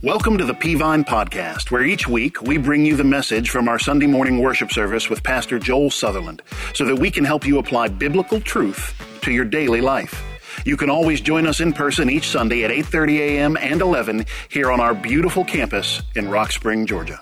Welcome to the Peavine Podcast, where each week we bring you the message from our Sunday morning worship service with Pastor Joel Sutherland so that we can help you apply biblical truth to your daily life. You can always join us in person each Sunday at 8:30 a.m. and 11 here on our beautiful campus in Rock Spring, Georgia.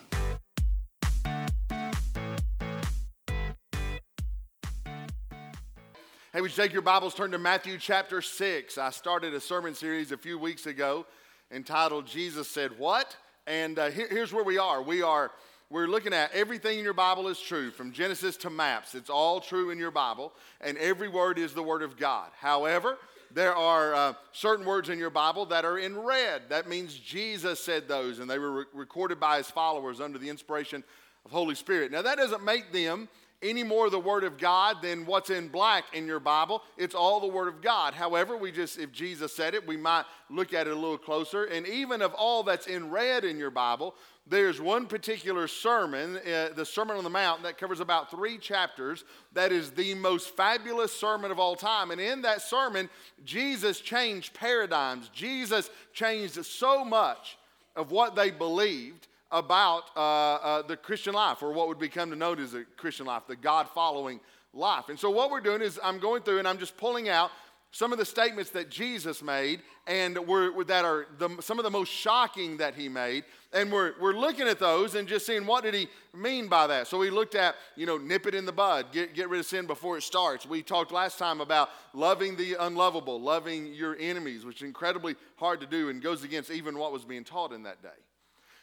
Hey, would you take your Bibles, turn to Matthew chapter 6. I started a sermon series a few weeks ago entitled Jesus Said What? And uh, here, here's where we are. We are we're looking at everything in your Bible is true, from Genesis to maps. It's all true in your Bible, and every word is the Word of God. However, there are uh, certain words in your Bible that are in red. That means Jesus said those, and they were re- recorded by his followers under the inspiration of Holy Spirit. Now, that doesn't make them any more the Word of God than what's in black in your Bible. It's all the Word of God. However, we just, if Jesus said it, we might look at it a little closer. And even of all that's in red in your Bible, there's one particular sermon, uh, the Sermon on the Mount, that covers about three chapters. That is the most fabulous sermon of all time. And in that sermon, Jesus changed paradigms. Jesus changed so much of what they believed about uh, uh, the Christian life, or what would become to known as a Christian life, the God following life. And so, what we're doing is I'm going through and I'm just pulling out some of the statements that Jesus made, and we're, that are the, some of the most shocking that he made. And we're, we're looking at those and just seeing what did he mean by that. So we looked at, you know, nip it in the bud, get, get rid of sin before it starts. We talked last time about loving the unlovable, loving your enemies, which is incredibly hard to do and goes against even what was being taught in that day.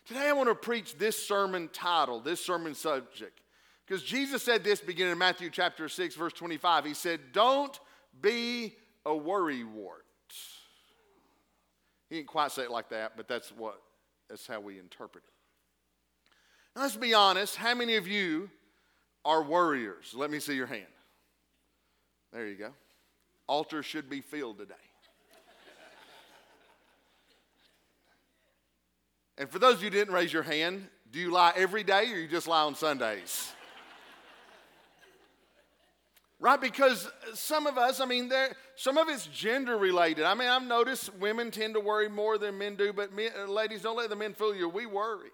Today I want to preach this sermon title, this sermon subject. Because Jesus said this beginning in Matthew chapter 6, verse 25. He said, Don't be a worrywart. He didn't quite say it like that, but that's what that's how we interpret it. Now, let's be honest. How many of you are worriers? Let me see your hand. There you go. Altar should be filled today. And for those of you who didn't raise your hand, do you lie every day or you just lie on Sundays? right? Because some of us, I mean, there, some of it's gender related. I mean, I've noticed women tend to worry more than men do, but men, ladies, don't let the men fool you. We worry.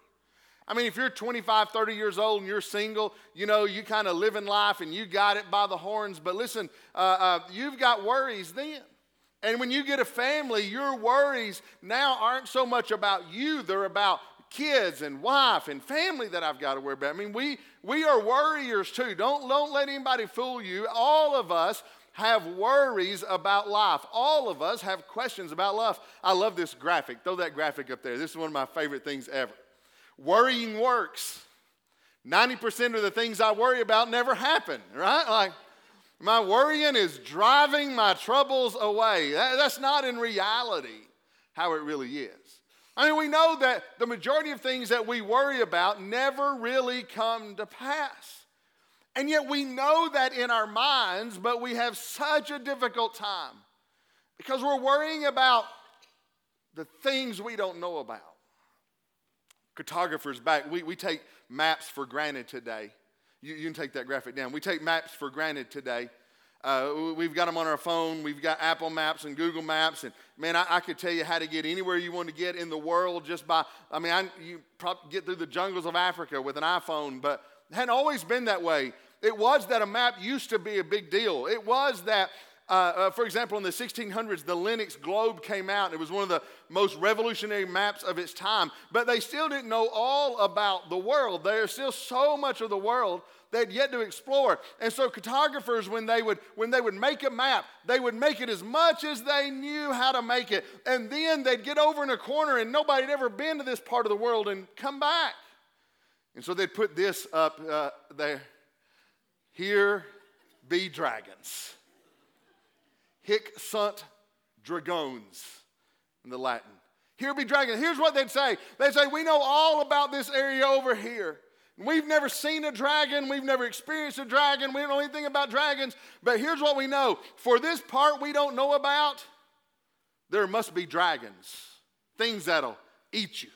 I mean, if you're 25, 30 years old and you're single, you know, you kind of living life and you got it by the horns. But listen, uh, uh, you've got worries then. And when you get a family, your worries now aren't so much about you, they're about kids and wife and family that I've got to worry about. I mean, we, we are worriers too. Don't, don't let anybody fool you. All of us have worries about life. All of us have questions about life. I love this graphic. Throw that graphic up there. This is one of my favorite things ever. Worrying works. 90% of the things I worry about never happen, right? Like, my worrying is driving my troubles away. That, that's not in reality how it really is. I mean, we know that the majority of things that we worry about never really come to pass. And yet we know that in our minds, but we have such a difficult time because we're worrying about the things we don't know about. Cartographers back, we, we take maps for granted today. You, you can take that graphic down. We take maps for granted today. Uh, we've got them on our phone. We've got Apple Maps and Google Maps. And man, I, I, could tell you how to get anywhere you want to get in the world just by, I mean, I, you probably get through the jungles of Africa with an iPhone, but it hadn't always been that way. It was that a map used to be a big deal. It was that uh, uh, for example, in the 1600s, the Lenox globe came out. It was one of the most revolutionary maps of its time. But they still didn't know all about the world. There's still so much of the world they'd yet to explore. And so cartographers, when they would when they would make a map, they would make it as much as they knew how to make it. And then they'd get over in a corner and nobody had ever been to this part of the world and come back. And so they'd put this up uh, there. Here be dragons hic sunt dragones in the Latin. Here be dragons. Here's what they'd say they'd say, We know all about this area over here. We've never seen a dragon. We've never experienced a dragon. We don't know anything about dragons. But here's what we know for this part we don't know about, there must be dragons, things that'll eat you,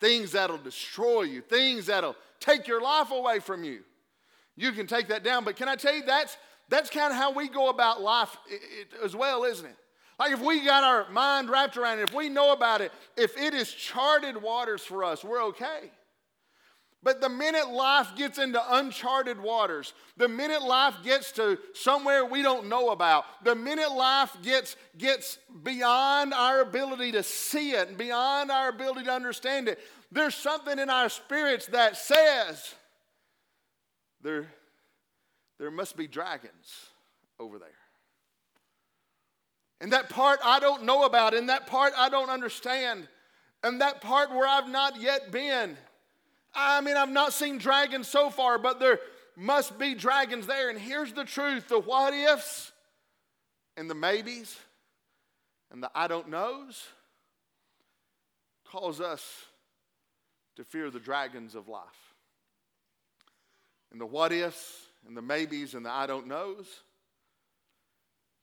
things that'll destroy you, things that'll take your life away from you. You can take that down. But can I tell you, that's, that's kind of how we go about life as well, isn't it? Like if we got our mind wrapped around it, if we know about it, if it is charted waters for us, we're okay. But the minute life gets into uncharted waters, the minute life gets to somewhere we don't know about, the minute life gets, gets beyond our ability to see it beyond our ability to understand it, there's something in our spirits that says there, there must be dragons over there. And that part I don't know about, and that part I don't understand, and that part where I've not yet been. I mean, I've not seen dragons so far, but there must be dragons there. And here's the truth the what ifs and the maybes and the I don't knows cause us to fear the dragons of life. And the what ifs and the maybes and the I don't knows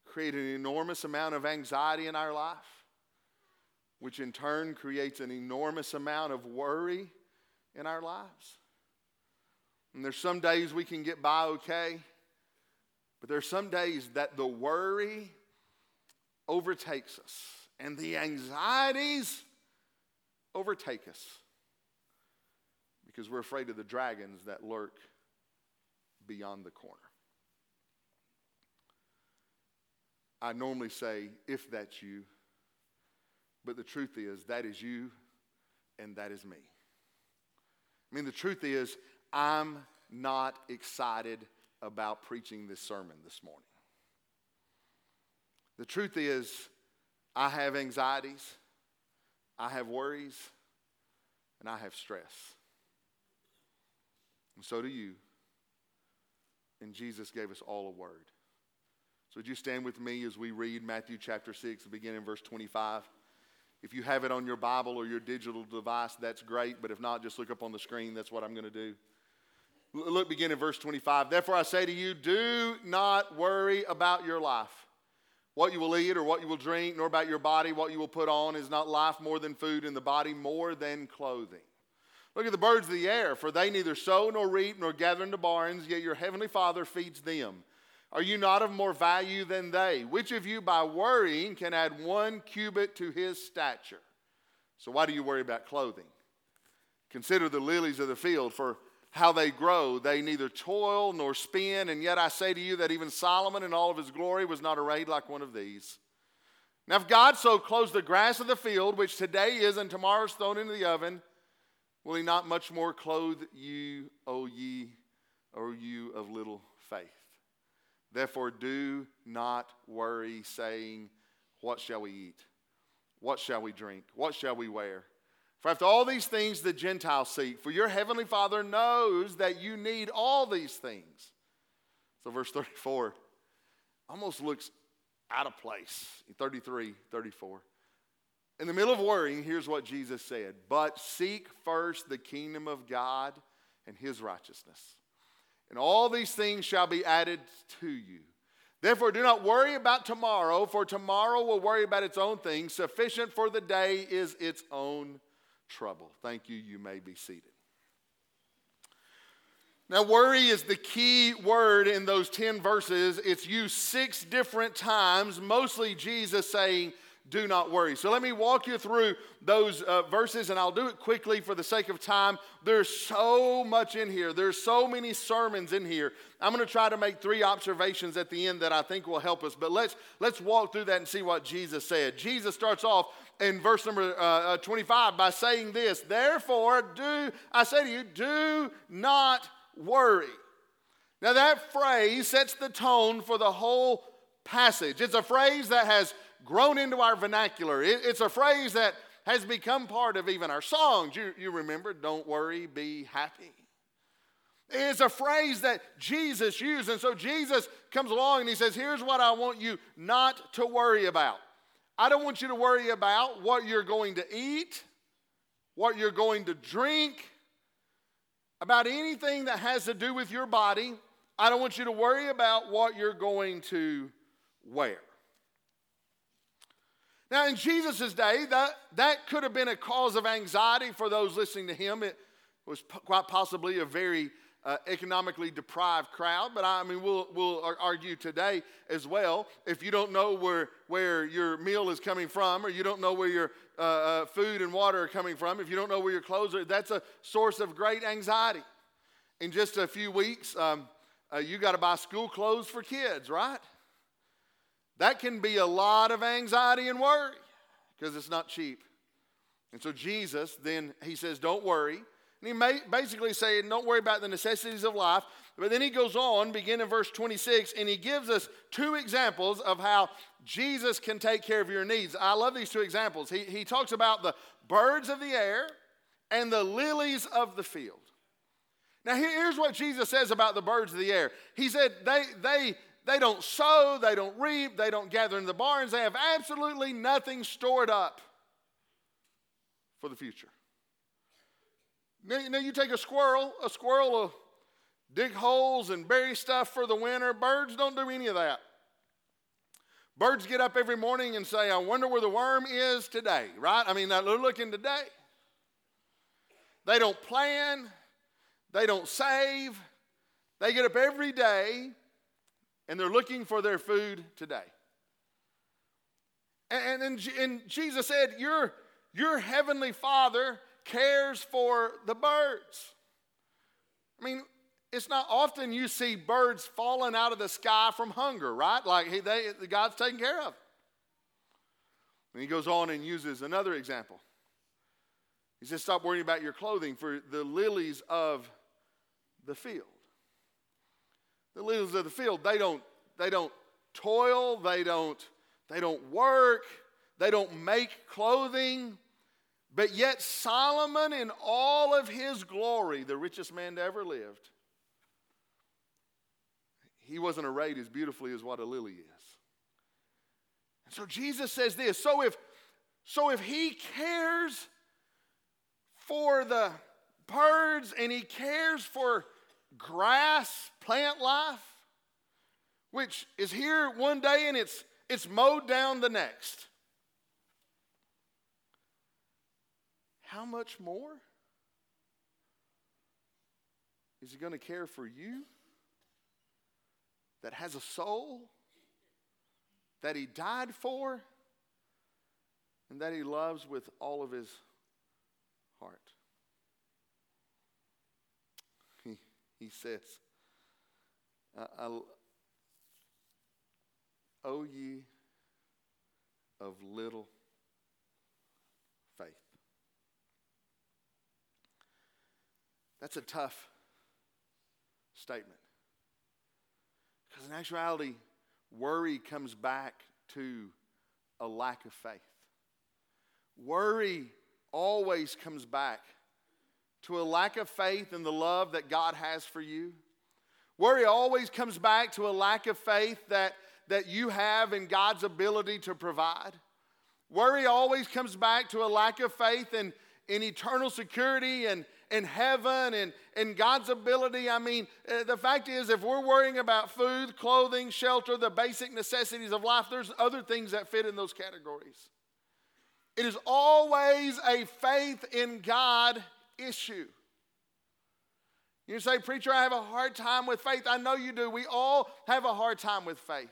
create an enormous amount of anxiety in our life, which in turn creates an enormous amount of worry in our lives. And there's some days we can get by okay, but there's some days that the worry overtakes us and the anxieties overtake us because we're afraid of the dragons that lurk beyond the corner. I normally say, if that's you. But the truth is, that is you and that is me. I mean, the truth is, I'm not excited about preaching this sermon this morning. The truth is, I have anxieties, I have worries, and I have stress. And so do you. And Jesus gave us all a word. So, would you stand with me as we read Matthew chapter 6, beginning in verse 25? If you have it on your Bible or your digital device, that's great. But if not, just look up on the screen. That's what I'm going to do. Look, begin in verse 25. Therefore, I say to you, do not worry about your life, what you will eat or what you will drink, nor about your body, what you will put on. Is not life more than food, and the body more than clothing? Look at the birds of the air, for they neither sow nor reap nor gather into barns, yet your heavenly Father feeds them. Are you not of more value than they? Which of you, by worrying, can add one cubit to his stature? So, why do you worry about clothing? Consider the lilies of the field, for how they grow. They neither toil nor spin, and yet I say to you that even Solomon in all of his glory was not arrayed like one of these. Now, if God so clothes the grass of the field, which today is and tomorrow is thrown into the oven, will he not much more clothe you, O ye, O you of little faith? Therefore, do not worry, saying, What shall we eat? What shall we drink? What shall we wear? For after all these things the Gentiles seek, for your heavenly Father knows that you need all these things. So, verse 34 almost looks out of place. 33, 34. In the middle of worrying, here's what Jesus said But seek first the kingdom of God and his righteousness and all these things shall be added to you. Therefore, do not worry about tomorrow, for tomorrow will worry about its own things. Sufficient for the day is its own trouble. Thank you. You may be seated. Now, worry is the key word in those 10 verses. It's used six different times, mostly Jesus saying, do not worry. So let me walk you through those uh, verses, and I'll do it quickly for the sake of time. There's so much in here, there's so many sermons in here. I'm going to try to make three observations at the end that I think will help us. But let's, let's walk through that and see what Jesus said. Jesus starts off in verse number uh, uh 25 by saying this Therefore, do, I say to you, do not worry. Now, that phrase sets the tone for the whole passage. It's a phrase that has grown into our vernacular. It, it's a phrase that has become part of even our songs. You, you remember, don't worry, be happy. It's a phrase that Jesus used. And so Jesus comes along and he says, Here's what I want you not to worry about. I don't want you to worry about what you're going to eat, what you're going to drink, about anything that has to do with your body. I don't want you to worry about what you're going to wear. Now, in Jesus' day, that, that could have been a cause of anxiety for those listening to him. It was quite possibly a very uh, economically deprived crowd, but I mean, we'll, we'll argue today as well. If you don't know where, where your meal is coming from, or you don't know where your uh, uh, food and water are coming from, if you don't know where your clothes are, that's a source of great anxiety. In just a few weeks, um, uh, you got to buy school clothes for kids, right? That can be a lot of anxiety and worry because it's not cheap. And so Jesus then he says, "Don't worry." And he may basically saying, "Don't worry about the necessities of life." But then he goes on, begin in verse 26, and he gives us two examples of how Jesus can take care of your needs. I love these two examples. He, he talks about the birds of the air and the lilies of the field. Now, here's what Jesus says about the birds of the air. He said, they, they, they don't sow, they don't reap, they don't gather in the barns, they have absolutely nothing stored up for the future. Now, now you take a squirrel, a squirrel will dig holes and bury stuff for the winter. Birds don't do any of that. Birds get up every morning and say, I wonder where the worm is today, right? I mean, they're looking today. They don't plan, they don't save. They get up every day and they're looking for their food today. And, and, and Jesus said, your, your heavenly Father cares for the birds. I mean, it's not often you see birds falling out of the sky from hunger, right? Like he, they, God's taking care of. And he goes on and uses another example. He says, Stop worrying about your clothing, for the lilies of the field the lilies of the field, they don't, they don't toil, they don't, they don't work, they don't make clothing. But yet, Solomon, in all of his glory, the richest man to ever lived, he wasn't arrayed as beautifully as what a lily is. And so Jesus says this so if, so if he cares for the birds and he cares for grass, plant life, which is here one day and it's, it's mowed down the next. How much more is He going to care for you that has a soul that He died for and that He loves with all of His heart? He says, O ye of little faith. That's a tough statement. Because in actuality, worry comes back to a lack of faith. Worry always comes back to a lack of faith in the love that God has for you. Worry always comes back to a lack of faith that, that you have in God's ability to provide. Worry always comes back to a lack of faith in, in eternal security and in heaven and, and God's ability. I mean, uh, the fact is, if we're worrying about food, clothing, shelter, the basic necessities of life, there's other things that fit in those categories. It is always a faith in God issue. You say, Preacher, I have a hard time with faith. I know you do. We all have a hard time with faith.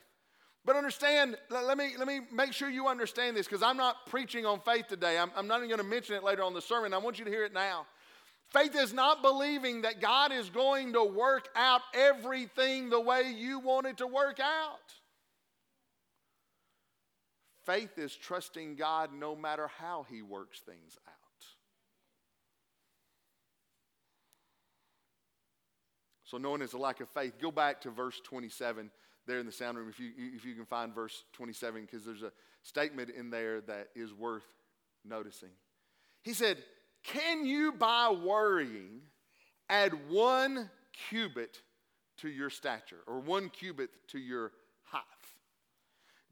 But understand, let me, let me make sure you understand this because I'm not preaching on faith today. I'm, I'm not even going to mention it later on the sermon. I want you to hear it now. Faith is not believing that God is going to work out everything the way you want it to work out. Faith is trusting God no matter how He works things out. So, knowing as a lack of faith, go back to verse 27 there in the sound room if you, if you can find verse 27, because there's a statement in there that is worth noticing. He said, Can you, by worrying, add one cubit to your stature or one cubit to your height?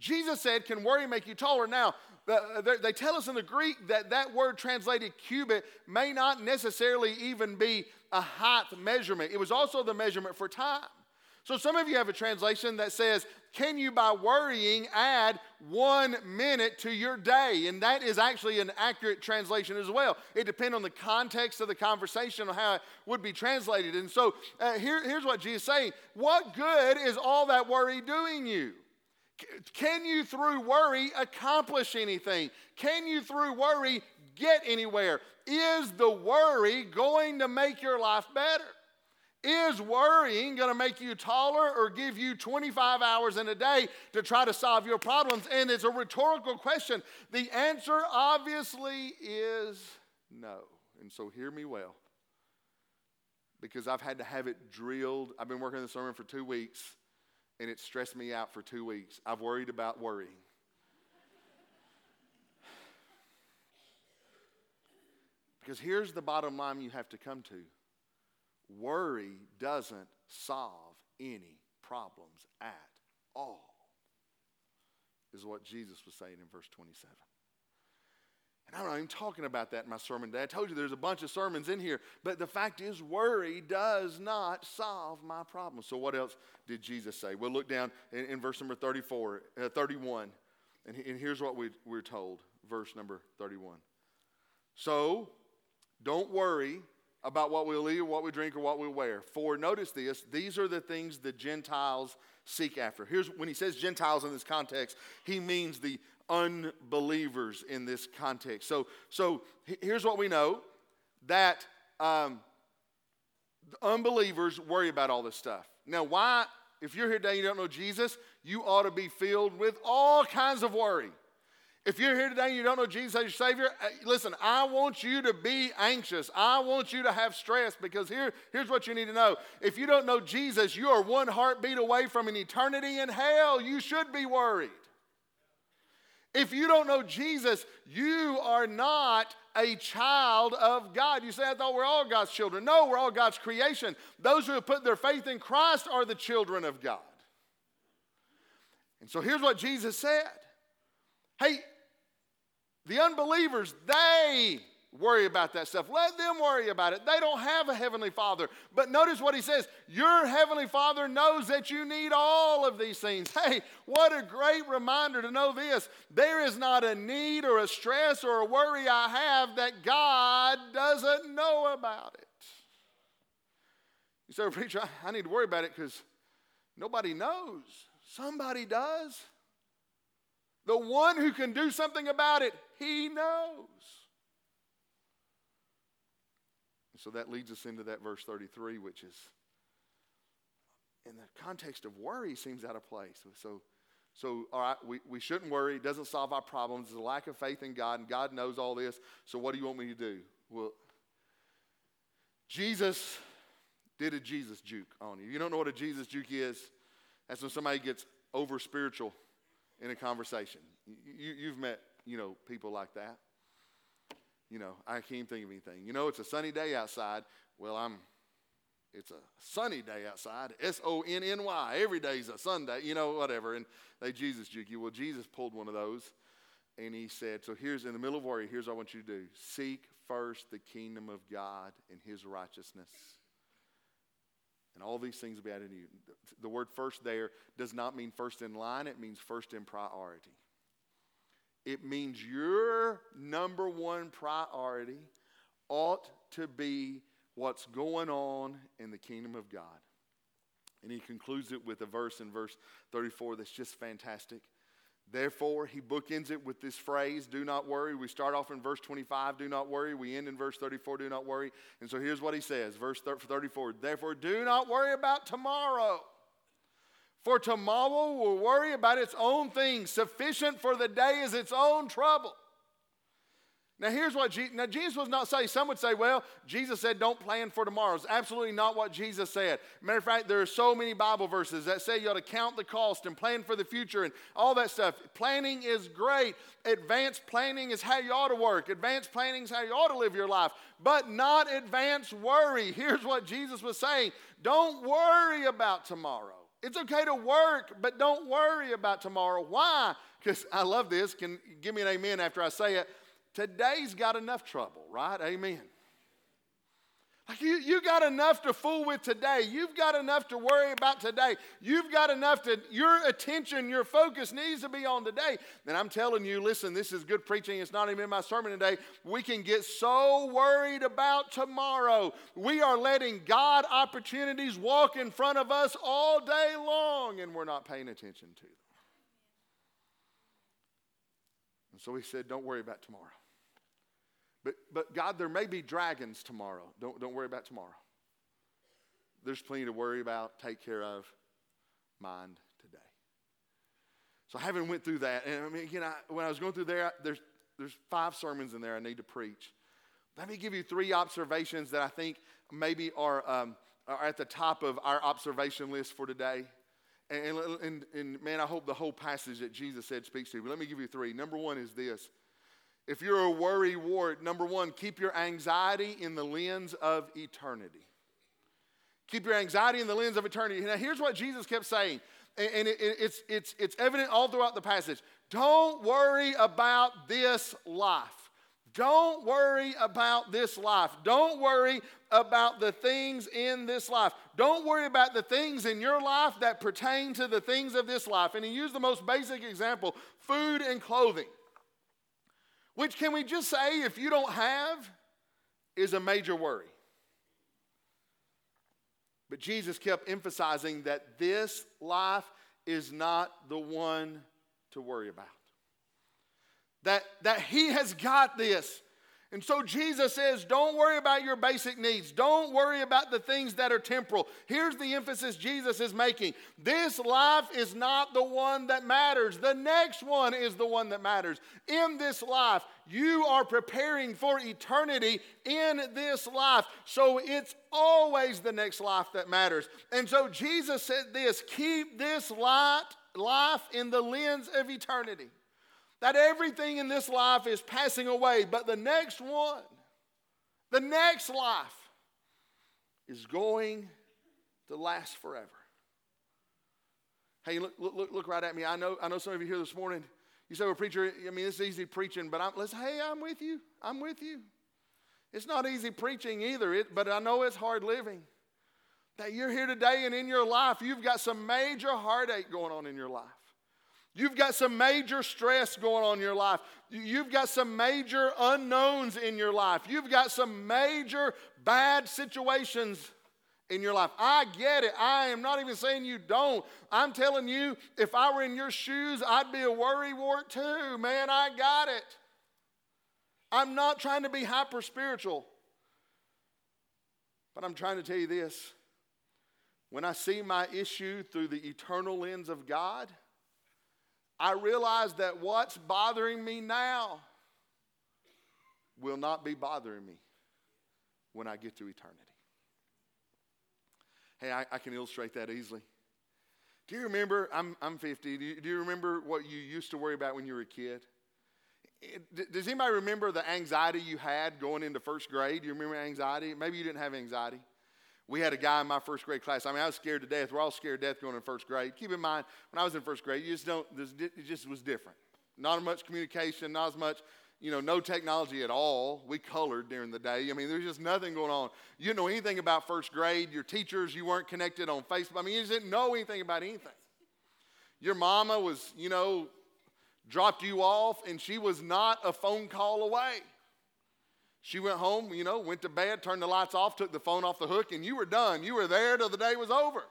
Jesus said, Can worry make you taller? Now, they tell us in the Greek that that word translated cubit may not necessarily even be a height measurement, it was also the measurement for time. So some of you have a translation that says, Can you by worrying add one minute to your day? And that is actually an accurate translation as well. It depends on the context of the conversation on how it would be translated. And so uh, here, here's what Jesus is saying What good is all that worry doing you? Can you, through worry, accomplish anything? Can you, through worry, get anywhere? Is the worry going to make your life better? Is worrying going to make you taller or give you 25 hours in a day to try to solve your problems? And it's a rhetorical question. The answer obviously is no. And so hear me well. Because I've had to have it drilled. I've been working on the sermon for two weeks, and it stressed me out for two weeks. I've worried about worrying. because here's the bottom line you have to come to Worry doesn't solve any problems at all, is what Jesus was saying in verse 27. And I'm not even talking about that in my sermon today. I told you there's a bunch of sermons in here, but the fact is, worry does not solve my problem. So, what else did Jesus say? We'll look down in, in verse number 34, uh, 31, and, and here's what we, we're told, verse number 31. So, don't worry about what we'll eat or what we drink or what we wear. For notice this, these are the things the Gentiles seek after. Here's when he says Gentiles in this context, he means the unbelievers in this context. So, so here's what we know that um, unbelievers worry about all this stuff. Now, why, if you're here today and you don't know Jesus, you ought to be filled with all kinds of worry. If you're here today and you don't know Jesus as your Savior, uh, listen, I want you to be anxious. I want you to have stress because here, here's what you need to know. If you don't know Jesus, you are one heartbeat away from an eternity in hell. You should be worried. If you don't know Jesus, you are not a child of God. You say, I thought we're all God's children. No, we're all God's creation. Those who have put their faith in Christ are the children of God. And so here's what Jesus said Hey, the unbelievers, they worry about that stuff. Let them worry about it. They don't have a heavenly father. But notice what he says Your heavenly father knows that you need all of these things. Hey, what a great reminder to know this. There is not a need or a stress or a worry I have that God doesn't know about it. You say, Preacher, I need to worry about it because nobody knows. Somebody does. The one who can do something about it, he knows. So that leads us into that verse 33, which is in the context of worry seems out of place. So, so all right, we, we shouldn't worry. It doesn't solve our problems. It's a lack of faith in God, and God knows all this. So what do you want me to do? Well, Jesus did a Jesus juke on you. You don't know what a Jesus juke is? That's when somebody gets over spiritual in a conversation. You, you've met, you know, people like that. You know, I can't think of anything. You know, it's a sunny day outside. Well, I'm, it's a sunny day outside. S O N N Y. Every day's a Sunday, you know, whatever. And they Jesus juke you. Well, Jesus pulled one of those and he said, So here's in the middle of worry, here's what I want you to do seek first the kingdom of God and his righteousness and all these things will be added to you. The word first there does not mean first in line, it means first in priority. It means your number one priority ought to be what's going on in the kingdom of God. And he concludes it with a verse in verse 34 that's just fantastic. Therefore, he bookends it with this phrase, do not worry. We start off in verse 25, do not worry. We end in verse 34, do not worry. And so here's what he says, verse 34 Therefore, do not worry about tomorrow. For tomorrow will worry about its own things. Sufficient for the day is its own trouble. Now, here's what Je- now Jesus was not saying. Some would say, well, Jesus said, don't plan for tomorrow. It's absolutely not what Jesus said. Matter of fact, there are so many Bible verses that say you ought to count the cost and plan for the future and all that stuff. Planning is great. Advanced planning is how you ought to work. Advanced planning is how you ought to live your life, but not advanced worry. Here's what Jesus was saying don't worry about tomorrow. It's okay to work, but don't worry about tomorrow. Why? Because I love this. Can give me an amen after I say it. Today's got enough trouble, right? Amen. You, you got enough to fool with today. You've got enough to worry about today. You've got enough to, your attention, your focus needs to be on today. And I'm telling you, listen, this is good preaching. It's not even in my sermon today. We can get so worried about tomorrow. We are letting God opportunities walk in front of us all day long, and we're not paying attention to them. And so he said, Don't worry about tomorrow. But, but God, there may be dragons tomorrow. Don't, don't worry about tomorrow. There's plenty to worry about, take care of, mind today. So having went through that, and I mean, again, I, when I was going through there, there's, there's five sermons in there I need to preach. Let me give you three observations that I think maybe are, um, are at the top of our observation list for today. And, and, and, man, I hope the whole passage that Jesus said speaks to you. But let me give you three. Number one is this if you're a worry wart, number one, keep your anxiety in the lens of eternity. Keep your anxiety in the lens of eternity. Now, here's what Jesus kept saying, and it, it, it's, it's, it's evident all throughout the passage. Don't worry about this life. Don't worry about this life. Don't worry about the things in this life. Don't worry about the things in your life that pertain to the things of this life. And he used the most basic example food and clothing. Which, can we just say, if you don't have, is a major worry. But Jesus kept emphasizing that this life is not the one to worry about. That, that He has got this. And so Jesus says, don't worry about your basic needs. Don't worry about the things that are temporal. Here's the emphasis Jesus is making this life is not the one that matters, the next one is the one that matters. In this life, you are preparing for eternity in this life. So it's always the next life that matters. And so Jesus said this keep this light, life in the lens of eternity that everything in this life is passing away, but the next one, the next life, is going to last forever. Hey, look, look, look right at me. I know, I know some of you here this morning. You say, well, preacher, I mean, it's easy preaching, but I'm, let's, hey, I'm with you. I'm with you. It's not easy preaching either, it, but I know it's hard living. That you're here today and in your life, you've got some major heartache going on in your life. You've got some major stress going on in your life. You've got some major unknowns in your life. You've got some major bad situations in your life. I get it. I am not even saying you don't. I'm telling you, if I were in your shoes, I'd be a worry wart too. Man, I got it. I'm not trying to be hyper spiritual, but I'm trying to tell you this. When I see my issue through the eternal lens of God, I realize that what's bothering me now will not be bothering me when I get to eternity. Hey, I, I can illustrate that easily. Do you remember? I'm, I'm 50. Do you, do you remember what you used to worry about when you were a kid? Does anybody remember the anxiety you had going into first grade? Do you remember anxiety? Maybe you didn't have anxiety. We had a guy in my first grade class. I mean, I was scared to death. We're all scared to death going in first grade. Keep in mind, when I was in first grade, you just don't, it just was different. Not as much communication, not as much, you know, no technology at all. We colored during the day. I mean, there's just nothing going on. You didn't know anything about first grade. Your teachers, you weren't connected on Facebook. I mean, you just didn't know anything about anything. Your mama was, you know, dropped you off, and she was not a phone call away. She went home, you know, went to bed, turned the lights off, took the phone off the hook, and you were done. You were there till the day was over.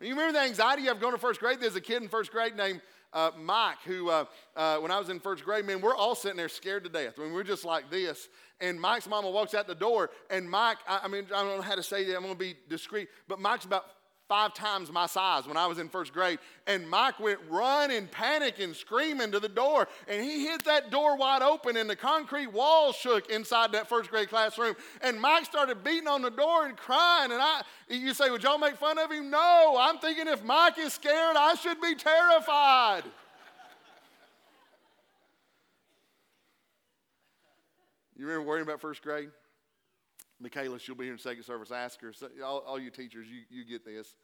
You remember the anxiety of going to first grade? There's a kid in first grade named uh, Mike who, uh, uh, when I was in first grade, man, we're all sitting there scared to death. I mean, we're just like this. And Mike's mama walks out the door, and Mike, I, I mean, I don't know how to say that. I'm going to be discreet, but Mike's about five times my size when I was in first grade. And Mike went running, panicking, screaming to the door. And he hit that door wide open, and the concrete wall shook inside that first grade classroom. And Mike started beating on the door and crying. And I, you say, would y'all make fun of him? No. I'm thinking if Mike is scared, I should be terrified. You remember worrying about first grade? Michaela, she'll be here in second service. Ask her. All, all you teachers, you, you get this.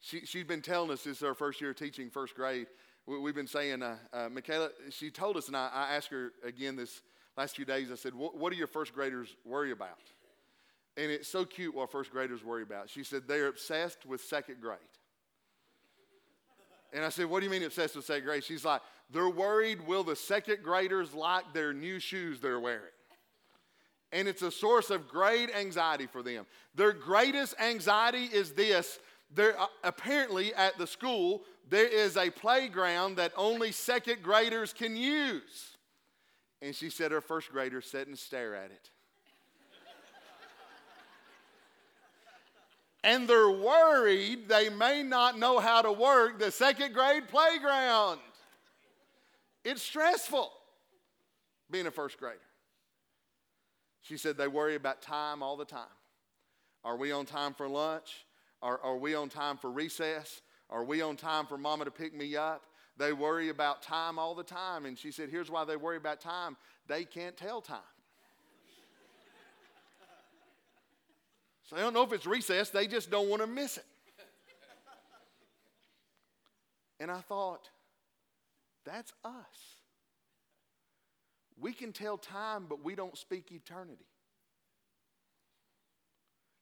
She, she's been telling us this is her first year teaching first grade. We, have been saying, uh, uh, Michaela, she told us, and I, I asked her again this last few days, I said, What do your first graders worry about? And it's so cute what first graders worry about. She said, They're obsessed with second grade. And I said, What do you mean obsessed with second grade? She's like, They're worried, will the second graders like their new shoes they're wearing? And it's a source of great anxiety for them. Their greatest anxiety is this. There, uh, apparently, at the school, there is a playground that only second graders can use. And she said her first graders sit and stare at it. and they're worried they may not know how to work the second grade playground. It's stressful being a first grader. She said they worry about time all the time. Are we on time for lunch? Are, are we on time for recess? Are we on time for mama to pick me up? They worry about time all the time. And she said, Here's why they worry about time they can't tell time. So they don't know if it's recess, they just don't want to miss it. And I thought, that's us. We can tell time, but we don't speak eternity.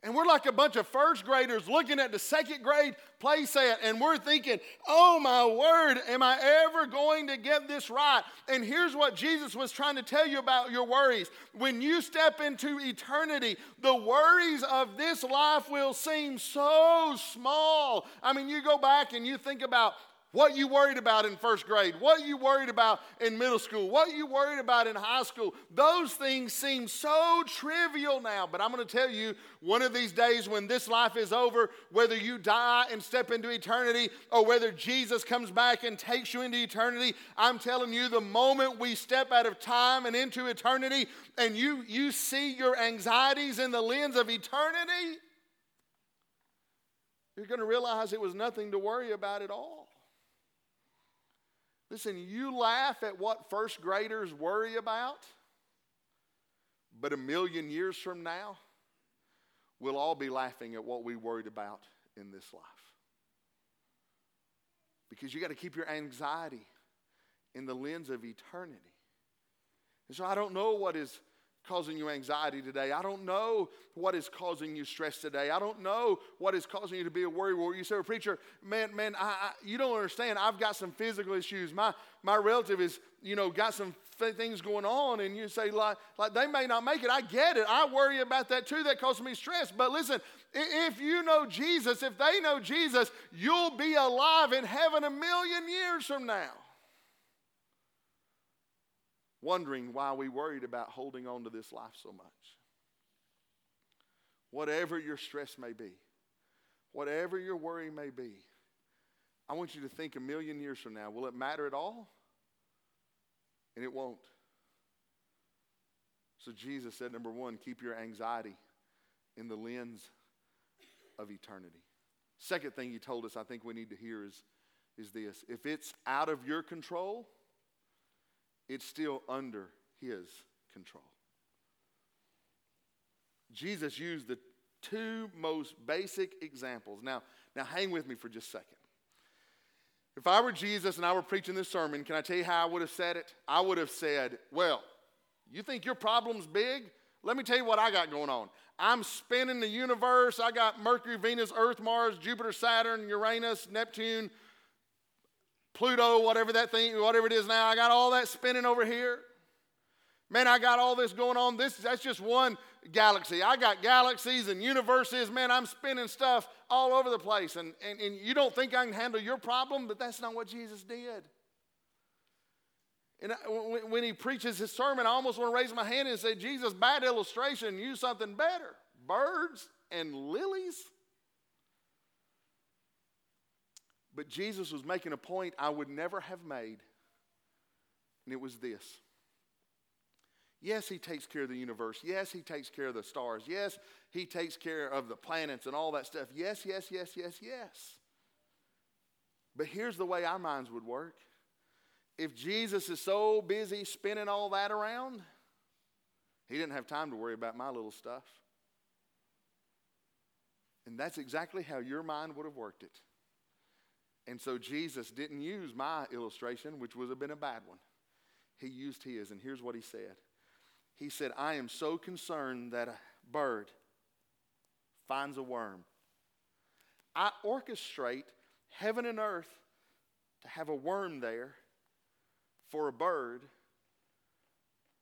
And we're like a bunch of first graders looking at the second grade play set, and we're thinking, oh my word, am I ever going to get this right? And here's what Jesus was trying to tell you about your worries. When you step into eternity, the worries of this life will seem so small. I mean, you go back and you think about what you worried about in first grade, what you worried about in middle school, what you worried about in high school. Those things seem so trivial now. But I'm going to tell you, one of these days when this life is over, whether you die and step into eternity or whether Jesus comes back and takes you into eternity, I'm telling you, the moment we step out of time and into eternity and you, you see your anxieties in the lens of eternity, you're going to realize it was nothing to worry about at all. Listen, you laugh at what first graders worry about, but a million years from now, we'll all be laughing at what we worried about in this life. Because you got to keep your anxiety in the lens of eternity. And so I don't know what is causing you anxiety today. I don't know what is causing you stress today. I don't know what is causing you to be a worry warrior. You say, well, preacher, man, man, I, I, you don't understand. I've got some physical issues. My my relative is, you know, got some th- things going on, and you say like, like they may not make it. I get it. I worry about that too. That causes me stress. But listen, if you know Jesus, if they know Jesus, you'll be alive in heaven a million years from now wondering why we worried about holding on to this life so much. Whatever your stress may be, whatever your worry may be, I want you to think a million years from now will it matter at all? And it won't. So Jesus said, number one, keep your anxiety in the lens of eternity. Second thing he told us I think we need to hear is, is this if it's out of your control, it's still under his control. Jesus used the two most basic examples. Now, now hang with me for just a second. If I were Jesus and I were preaching this sermon, can I tell you how I would have said it? I would have said, Well, you think your problem's big? Let me tell you what I got going on. I'm spinning the universe. I got Mercury, Venus, Earth, Mars, Jupiter, Saturn, Uranus, Neptune, Pluto, whatever that thing, whatever it is now, I got all that spinning over here. Man, I got all this going on. This that's just one galaxy. I got galaxies and universes. Man, I'm spinning stuff all over the place. And, and, and you don't think I can handle your problem, but that's not what Jesus did. And when he preaches his sermon, I almost want to raise my hand and say, Jesus, bad illustration, use something better. Birds and lilies. But Jesus was making a point I would never have made, and it was this. Yes, he takes care of the universe. Yes, he takes care of the stars. Yes, he takes care of the planets and all that stuff. Yes, yes, yes, yes, yes. But here's the way our minds would work. If Jesus is so busy spinning all that around, he didn't have time to worry about my little stuff. And that's exactly how your mind would have worked it. And so Jesus didn't use my illustration, which would have been a bad one. He used his, and here's what he said He said, I am so concerned that a bird finds a worm. I orchestrate heaven and earth to have a worm there for a bird,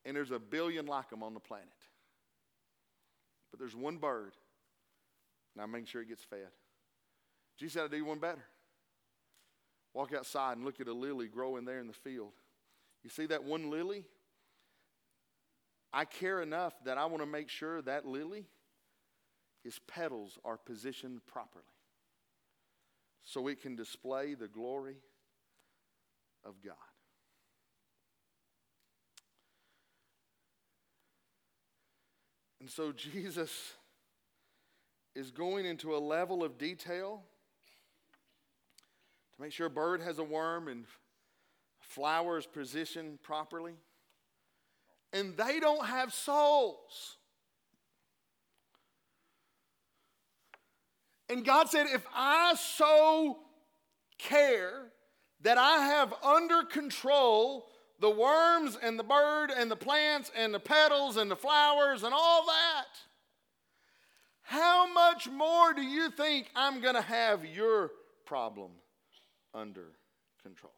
and there's a billion like them on the planet. But there's one bird, and I make sure it gets fed. Jesus said, I do one better. Walk outside and look at a lily growing there in the field. You see that one lily? I care enough that I want to make sure that lily, its petals are positioned properly so it can display the glory of God. And so Jesus is going into a level of detail to make sure a bird has a worm and flowers positioned properly. And they don't have souls. And God said, if I so care that I have under control the worms and the bird and the plants and the petals and the flowers and all that, how much more do you think I'm going to have your problem under control?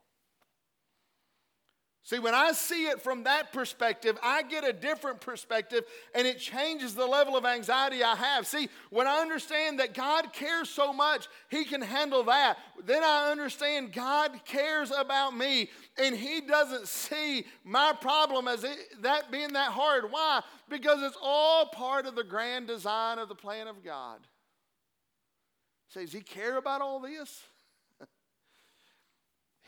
See, when I see it from that perspective, I get a different perspective and it changes the level of anxiety I have. See, when I understand that God cares so much, He can handle that, then I understand God cares about me and He doesn't see my problem as it, that being that hard. Why? Because it's all part of the grand design of the plan of God. Say, does He care about all this?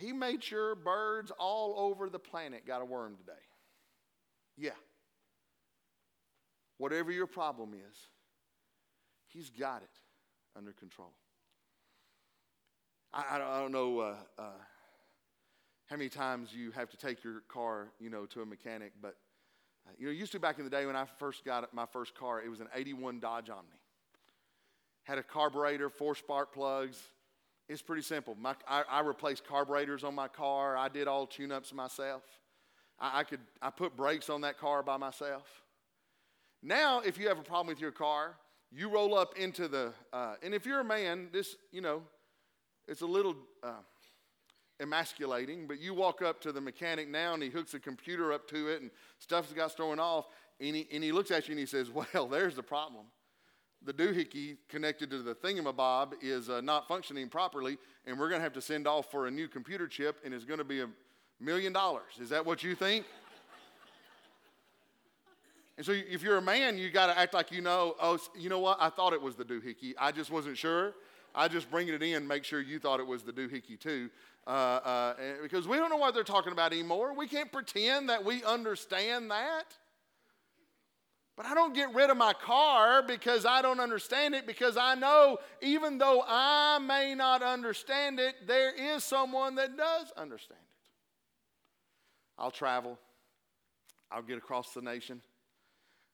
He made sure birds all over the planet got a worm today. Yeah. Whatever your problem is, He's got it under control. I, I, don't, know uh, uh, how many times you have to take your car, you know, to a mechanic, but uh, you know, used to back in the day when I first got my first car, it was an '81 Dodge Omni. Had a carburetor, four spark plugs, it's pretty simple. My, I, I, replaced carburetors on my car. I did all tune-ups myself. I, I, could I put brakes on that car by myself. Now, if you have a problem with your car, you roll up into the uh, and if you're a man, this you know, it's a little uh, emasculating. But you walk up to the mechanic now, and he hooks a computer up to it, and stuff's got thrown off, and he, and he looks at you and he says, "Well, there's the problem." The doohickey connected to the thingamabob is uh, not functioning properly, and we're going to have to send off for a new computer chip, and it's going to be a million dollars. Is that what you think? and so, if you're a man, you got to act like you know. Oh, you know what? I thought it was the doohickey. I just wasn't sure. I just bring it in, make sure you thought it was the doohickey too, uh, uh, because we don't know what they're talking about anymore. We can't pretend that we understand that. But I don't get rid of my car because I don't understand it, because I know even though I may not understand it, there is someone that does understand it. I'll travel, I'll get across the nation,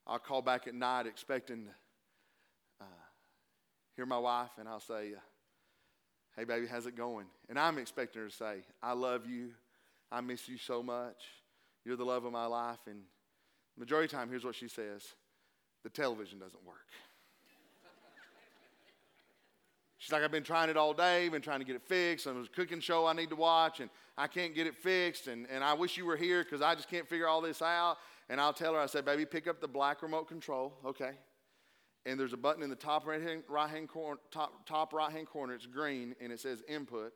I'll call back at night expecting to uh, hear my wife, and I'll say, uh, Hey, baby, how's it going? And I'm expecting her to say, I love you, I miss you so much, you're the love of my life, and Majority of time, here's what she says the television doesn't work. She's like, I've been trying it all day, been trying to get it fixed, and there's a cooking show I need to watch, and I can't get it fixed, and, and I wish you were here because I just can't figure all this out. And I'll tell her, I said, baby, pick up the black remote control, okay? And there's a button in the top right hand, right hand top, top right hand corner, it's green, and it says input.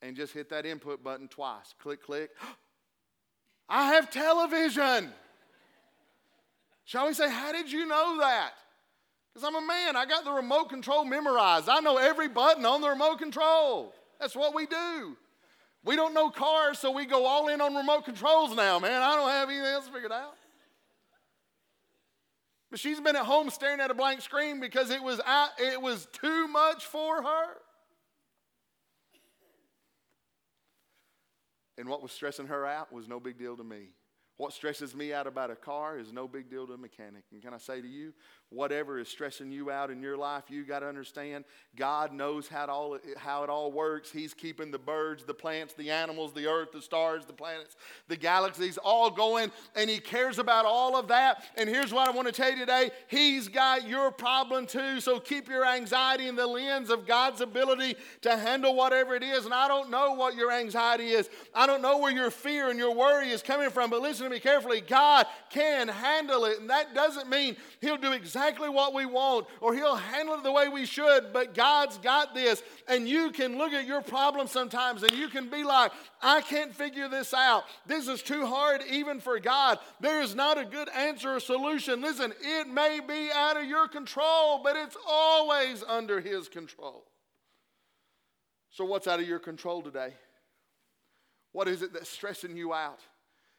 And just hit that input button twice. Click, click. I have television. Shall we say, How did you know that? Because I'm a man. I got the remote control memorized. I know every button on the remote control. That's what we do. We don't know cars, so we go all in on remote controls now, man. I don't have anything else figured out. But she's been at home staring at a blank screen because it was, out, it was too much for her. And what was stressing her out was no big deal to me. What stresses me out about a car is no big deal to a mechanic. And can I say to you, whatever is stressing you out in your life, you got to understand God knows how it, all, how it all works. He's keeping the birds, the plants, the animals, the earth, the stars, the planets, the galaxies all going, and He cares about all of that. And here's what I want to tell you today He's got your problem too. So keep your anxiety in the lens of God's ability to handle whatever it is. And I don't know what your anxiety is, I don't know where your fear and your worry is coming from, but listen to me carefully. God can handle it. And that doesn't mean He'll do exactly what we want or He'll handle it the way we should, but God's got this. And you can look at your problem sometimes and you can be like, I can't figure this out. This is too hard even for God. There is not a good answer or solution. Listen, it may be out of your control, but it's always under His control. So, what's out of your control today? What is it that's stressing you out?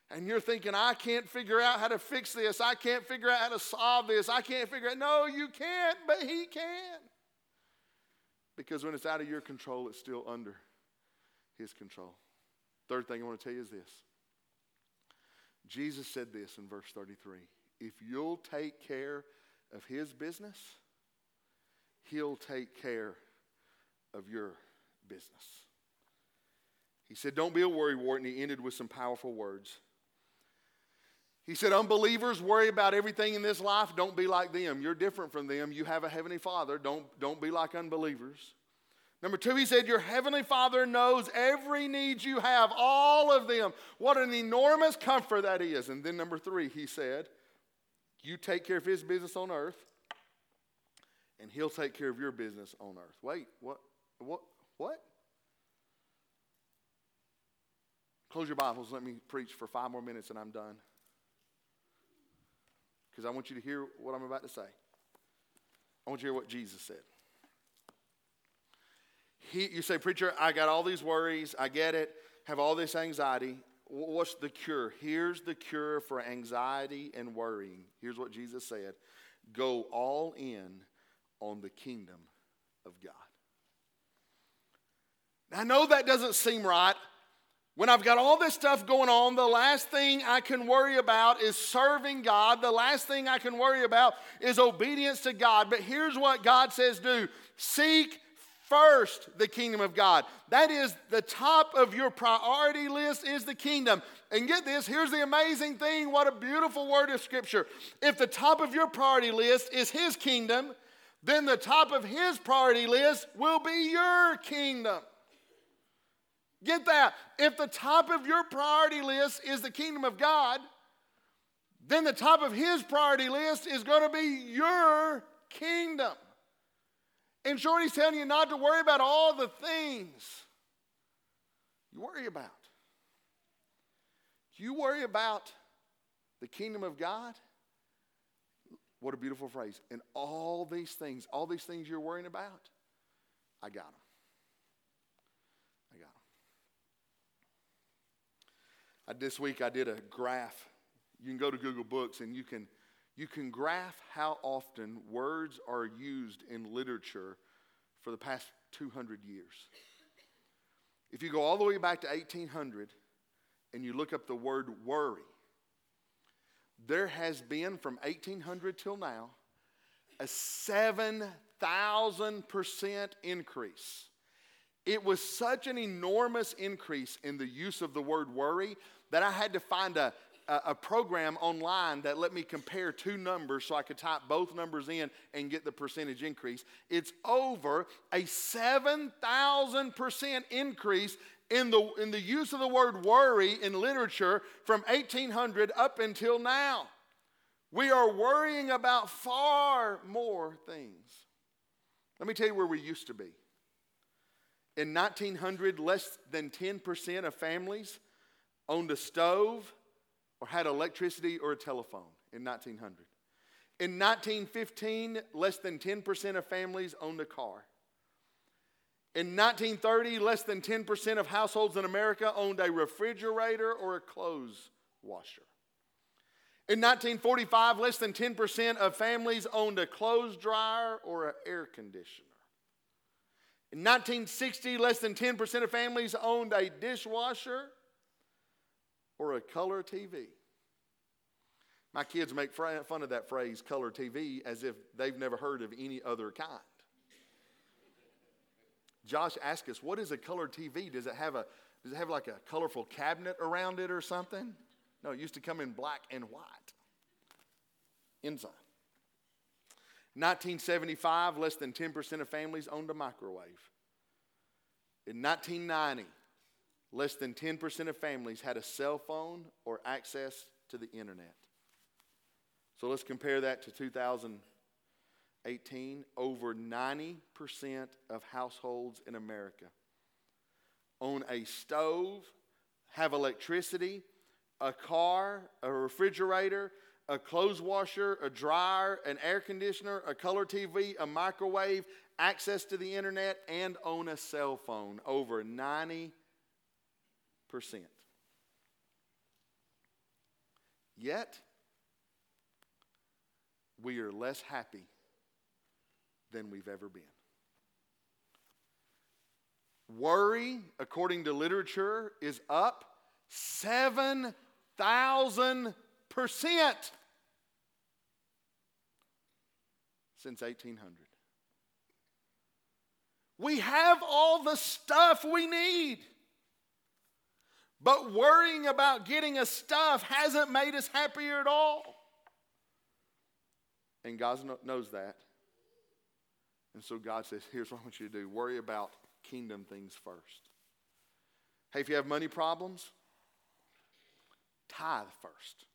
And you're thinking, I can't figure out how to fix this. I can't figure out how to solve this. I can't figure out. No, you can't, but He can. Because when it's out of your control, it's still under His control. Third thing I want to tell you is this Jesus said this in verse 33 If you'll take care of His business, He'll take care of your business. He said, Don't be a worrywart, and he ended with some powerful words. He said, Unbelievers worry about everything in this life. Don't be like them. You're different from them. You have a heavenly Father. Don't, don't be like unbelievers. Number two, he said, Your heavenly Father knows every need you have, all of them. What an enormous comfort that is. And then number three, he said, You take care of his business on earth, and he'll take care of your business on earth. Wait, what? What? What? Close your Bibles. Let me preach for five more minutes and I'm done because I want you to hear what I'm about to say. I want you to hear what Jesus said. He, you say, Preacher, I got all these worries. I get it. Have all this anxiety. What's the cure? Here's the cure for anxiety and worrying. Here's what Jesus said Go all in on the kingdom of God. I know that doesn't seem right. When I've got all this stuff going on, the last thing I can worry about is serving God. The last thing I can worry about is obedience to God. But here's what God says do seek first the kingdom of God. That is the top of your priority list is the kingdom. And get this, here's the amazing thing. What a beautiful word of scripture. If the top of your priority list is his kingdom, then the top of his priority list will be your kingdom. Get that. If the top of your priority list is the kingdom of God, then the top of his priority list is going to be your kingdom. In short, he's telling you not to worry about all the things you worry about. You worry about the kingdom of God. What a beautiful phrase. And all these things, all these things you're worrying about, I got them. I, this week I did a graph. You can go to Google Books and you can, you can graph how often words are used in literature for the past 200 years. If you go all the way back to 1800 and you look up the word worry, there has been from 1800 till now a 7,000% increase. It was such an enormous increase in the use of the word worry that I had to find a, a, a program online that let me compare two numbers so I could type both numbers in and get the percentage increase. It's over a 7,000% increase in the, in the use of the word worry in literature from 1800 up until now. We are worrying about far more things. Let me tell you where we used to be. In 1900, less than 10% of families owned a stove or had electricity or a telephone in 1900. In 1915, less than 10% of families owned a car. In 1930, less than 10% of households in America owned a refrigerator or a clothes washer. In 1945, less than 10% of families owned a clothes dryer or an air conditioner. In 1960, less than 10% of families owned a dishwasher or a color TV. My kids make fun of that phrase, color TV, as if they've never heard of any other kind. Josh asked us, what is a color TV? Does it have a does it have like a colorful cabinet around it or something? No, it used to come in black and white. Inside. 1975, less than 10% of families owned a microwave. In 1990, less than 10% of families had a cell phone or access to the internet. So let's compare that to 2018. Over 90% of households in America own a stove, have electricity, a car, a refrigerator, a clothes washer, a dryer, an air conditioner, a color TV, a microwave, access to the internet, and own a cell phone. Over 90%. Yet, we are less happy than we've ever been. Worry, according to literature, is up 7,000% since 1800. We have all the stuff we need. But worrying about getting us stuff hasn't made us happier at all. And God knows that. And so God says, here's what I want you to do worry about kingdom things first. Hey, if you have money problems, tithe first.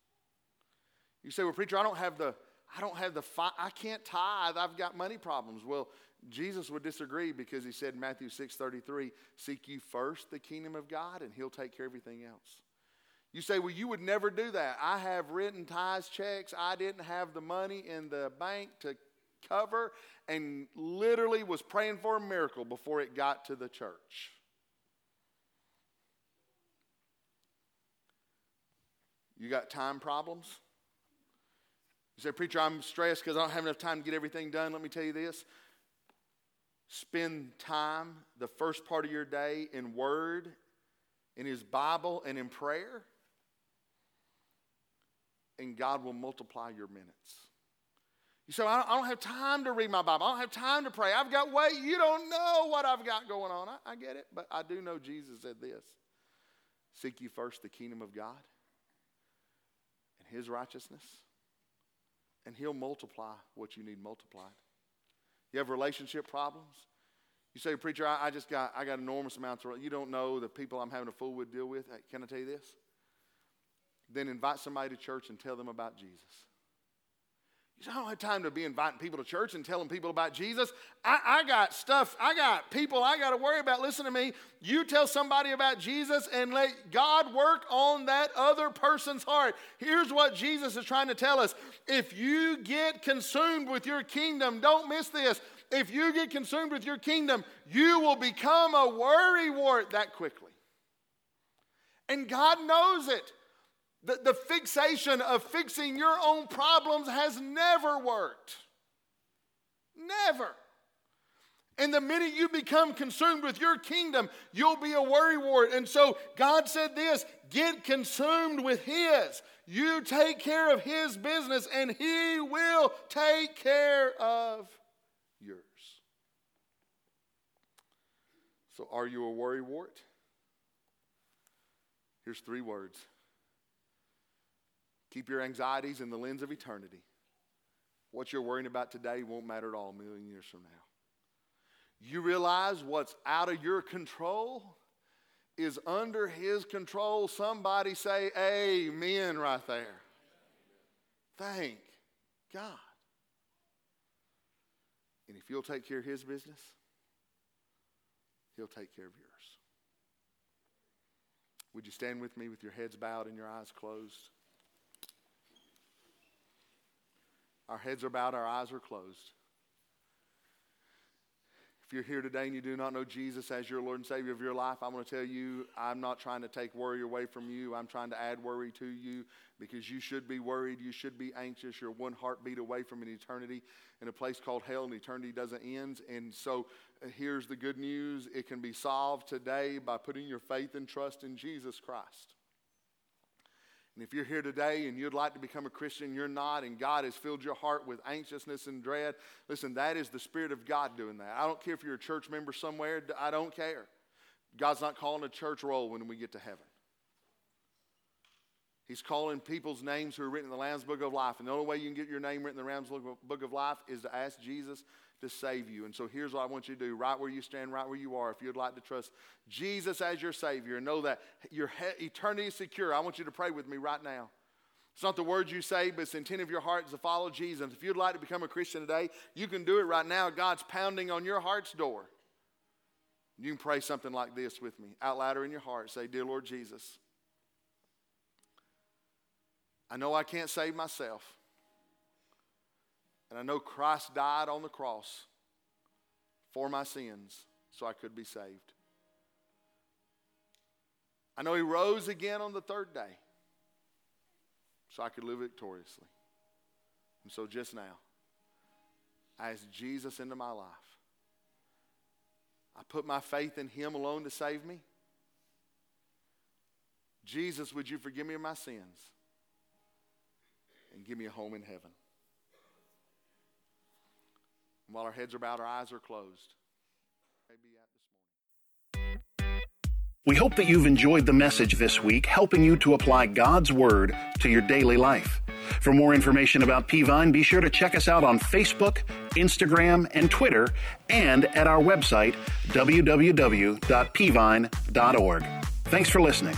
You say, well, preacher, I don't have the, I don't have the, fi- I can't tithe. I've got money problems. Well, Jesus would disagree because he said in Matthew 6:33, "Seek you first the kingdom of God, and He'll take care of everything else." You say, "Well, you would never do that." I have written tithes checks. I didn't have the money in the bank to cover, and literally was praying for a miracle before it got to the church. You got time problems? You say, Preacher, I'm stressed because I don't have enough time to get everything done. Let me tell you this. Spend time, the first part of your day, in Word, in His Bible, and in prayer, and God will multiply your minutes. You say, I don't have time to read my Bible. I don't have time to pray. I've got way. You don't know what I've got going on. I, I get it, but I do know Jesus said this Seek you first the kingdom of God and his righteousness, and He'll multiply what you need multiplied. You have relationship problems. You say, preacher, I, I just got I got enormous amounts of. You don't know the people I'm having a fool with deal with. Can I tell you this? Then invite somebody to church and tell them about Jesus. I don't have time to be inviting people to church and telling people about Jesus. I, I got stuff, I got people I got to worry about. Listen to me. You tell somebody about Jesus and let God work on that other person's heart. Here's what Jesus is trying to tell us if you get consumed with your kingdom, don't miss this. If you get consumed with your kingdom, you will become a worry wart that quickly. And God knows it. The, the fixation of fixing your own problems has never worked. Never. And the minute you become consumed with your kingdom, you'll be a worrywart. And so God said this get consumed with His. You take care of His business, and He will take care of yours. So, are you a worrywart? Here's three words Keep your anxieties in the lens of eternity. What you're worrying about today won't matter at all a million years from now. You realize what's out of your control is under His control. Somebody say, Amen, right there. Thank God. And if you'll take care of His business, He'll take care of yours. Would you stand with me with your heads bowed and your eyes closed? Our heads are bowed, our eyes are closed. If you're here today and you do not know Jesus as your Lord and Savior of your life, I want to tell you, I'm not trying to take worry away from you. I'm trying to add worry to you because you should be worried. You should be anxious. You're one heartbeat away from an eternity in a place called hell, and eternity doesn't end. And so uh, here's the good news it can be solved today by putting your faith and trust in Jesus Christ. And if you're here today and you'd like to become a Christian, you're not, and God has filled your heart with anxiousness and dread, listen, that is the Spirit of God doing that. I don't care if you're a church member somewhere, I don't care. God's not calling a church roll when we get to heaven. He's calling people's names who are written in the Lamb's Book of Life. And the only way you can get your name written in the Lamb's Book of Life is to ask Jesus to save you. And so here's what I want you to do right where you stand, right where you are. If you'd like to trust Jesus as your Savior and know that your eternity is secure, I want you to pray with me right now. It's not the words you say, but it's the intent of your heart to follow Jesus. If you'd like to become a Christian today, you can do it right now. God's pounding on your heart's door. You can pray something like this with me out loud or in your heart. Say, Dear Lord Jesus, I know I can't save myself. And I know Christ died on the cross for my sins so I could be saved. I know He rose again on the third day so I could live victoriously. And so just now, I ask Jesus into my life. I put my faith in Him alone to save me. Jesus, would you forgive me of my sins and give me a home in heaven? And while our heads are bowed, our eyes are closed. We hope that you've enjoyed the message this week, helping you to apply God's Word to your daily life. For more information about Peavine, be sure to check us out on Facebook, Instagram, and Twitter, and at our website, www.peavine.org. Thanks for listening.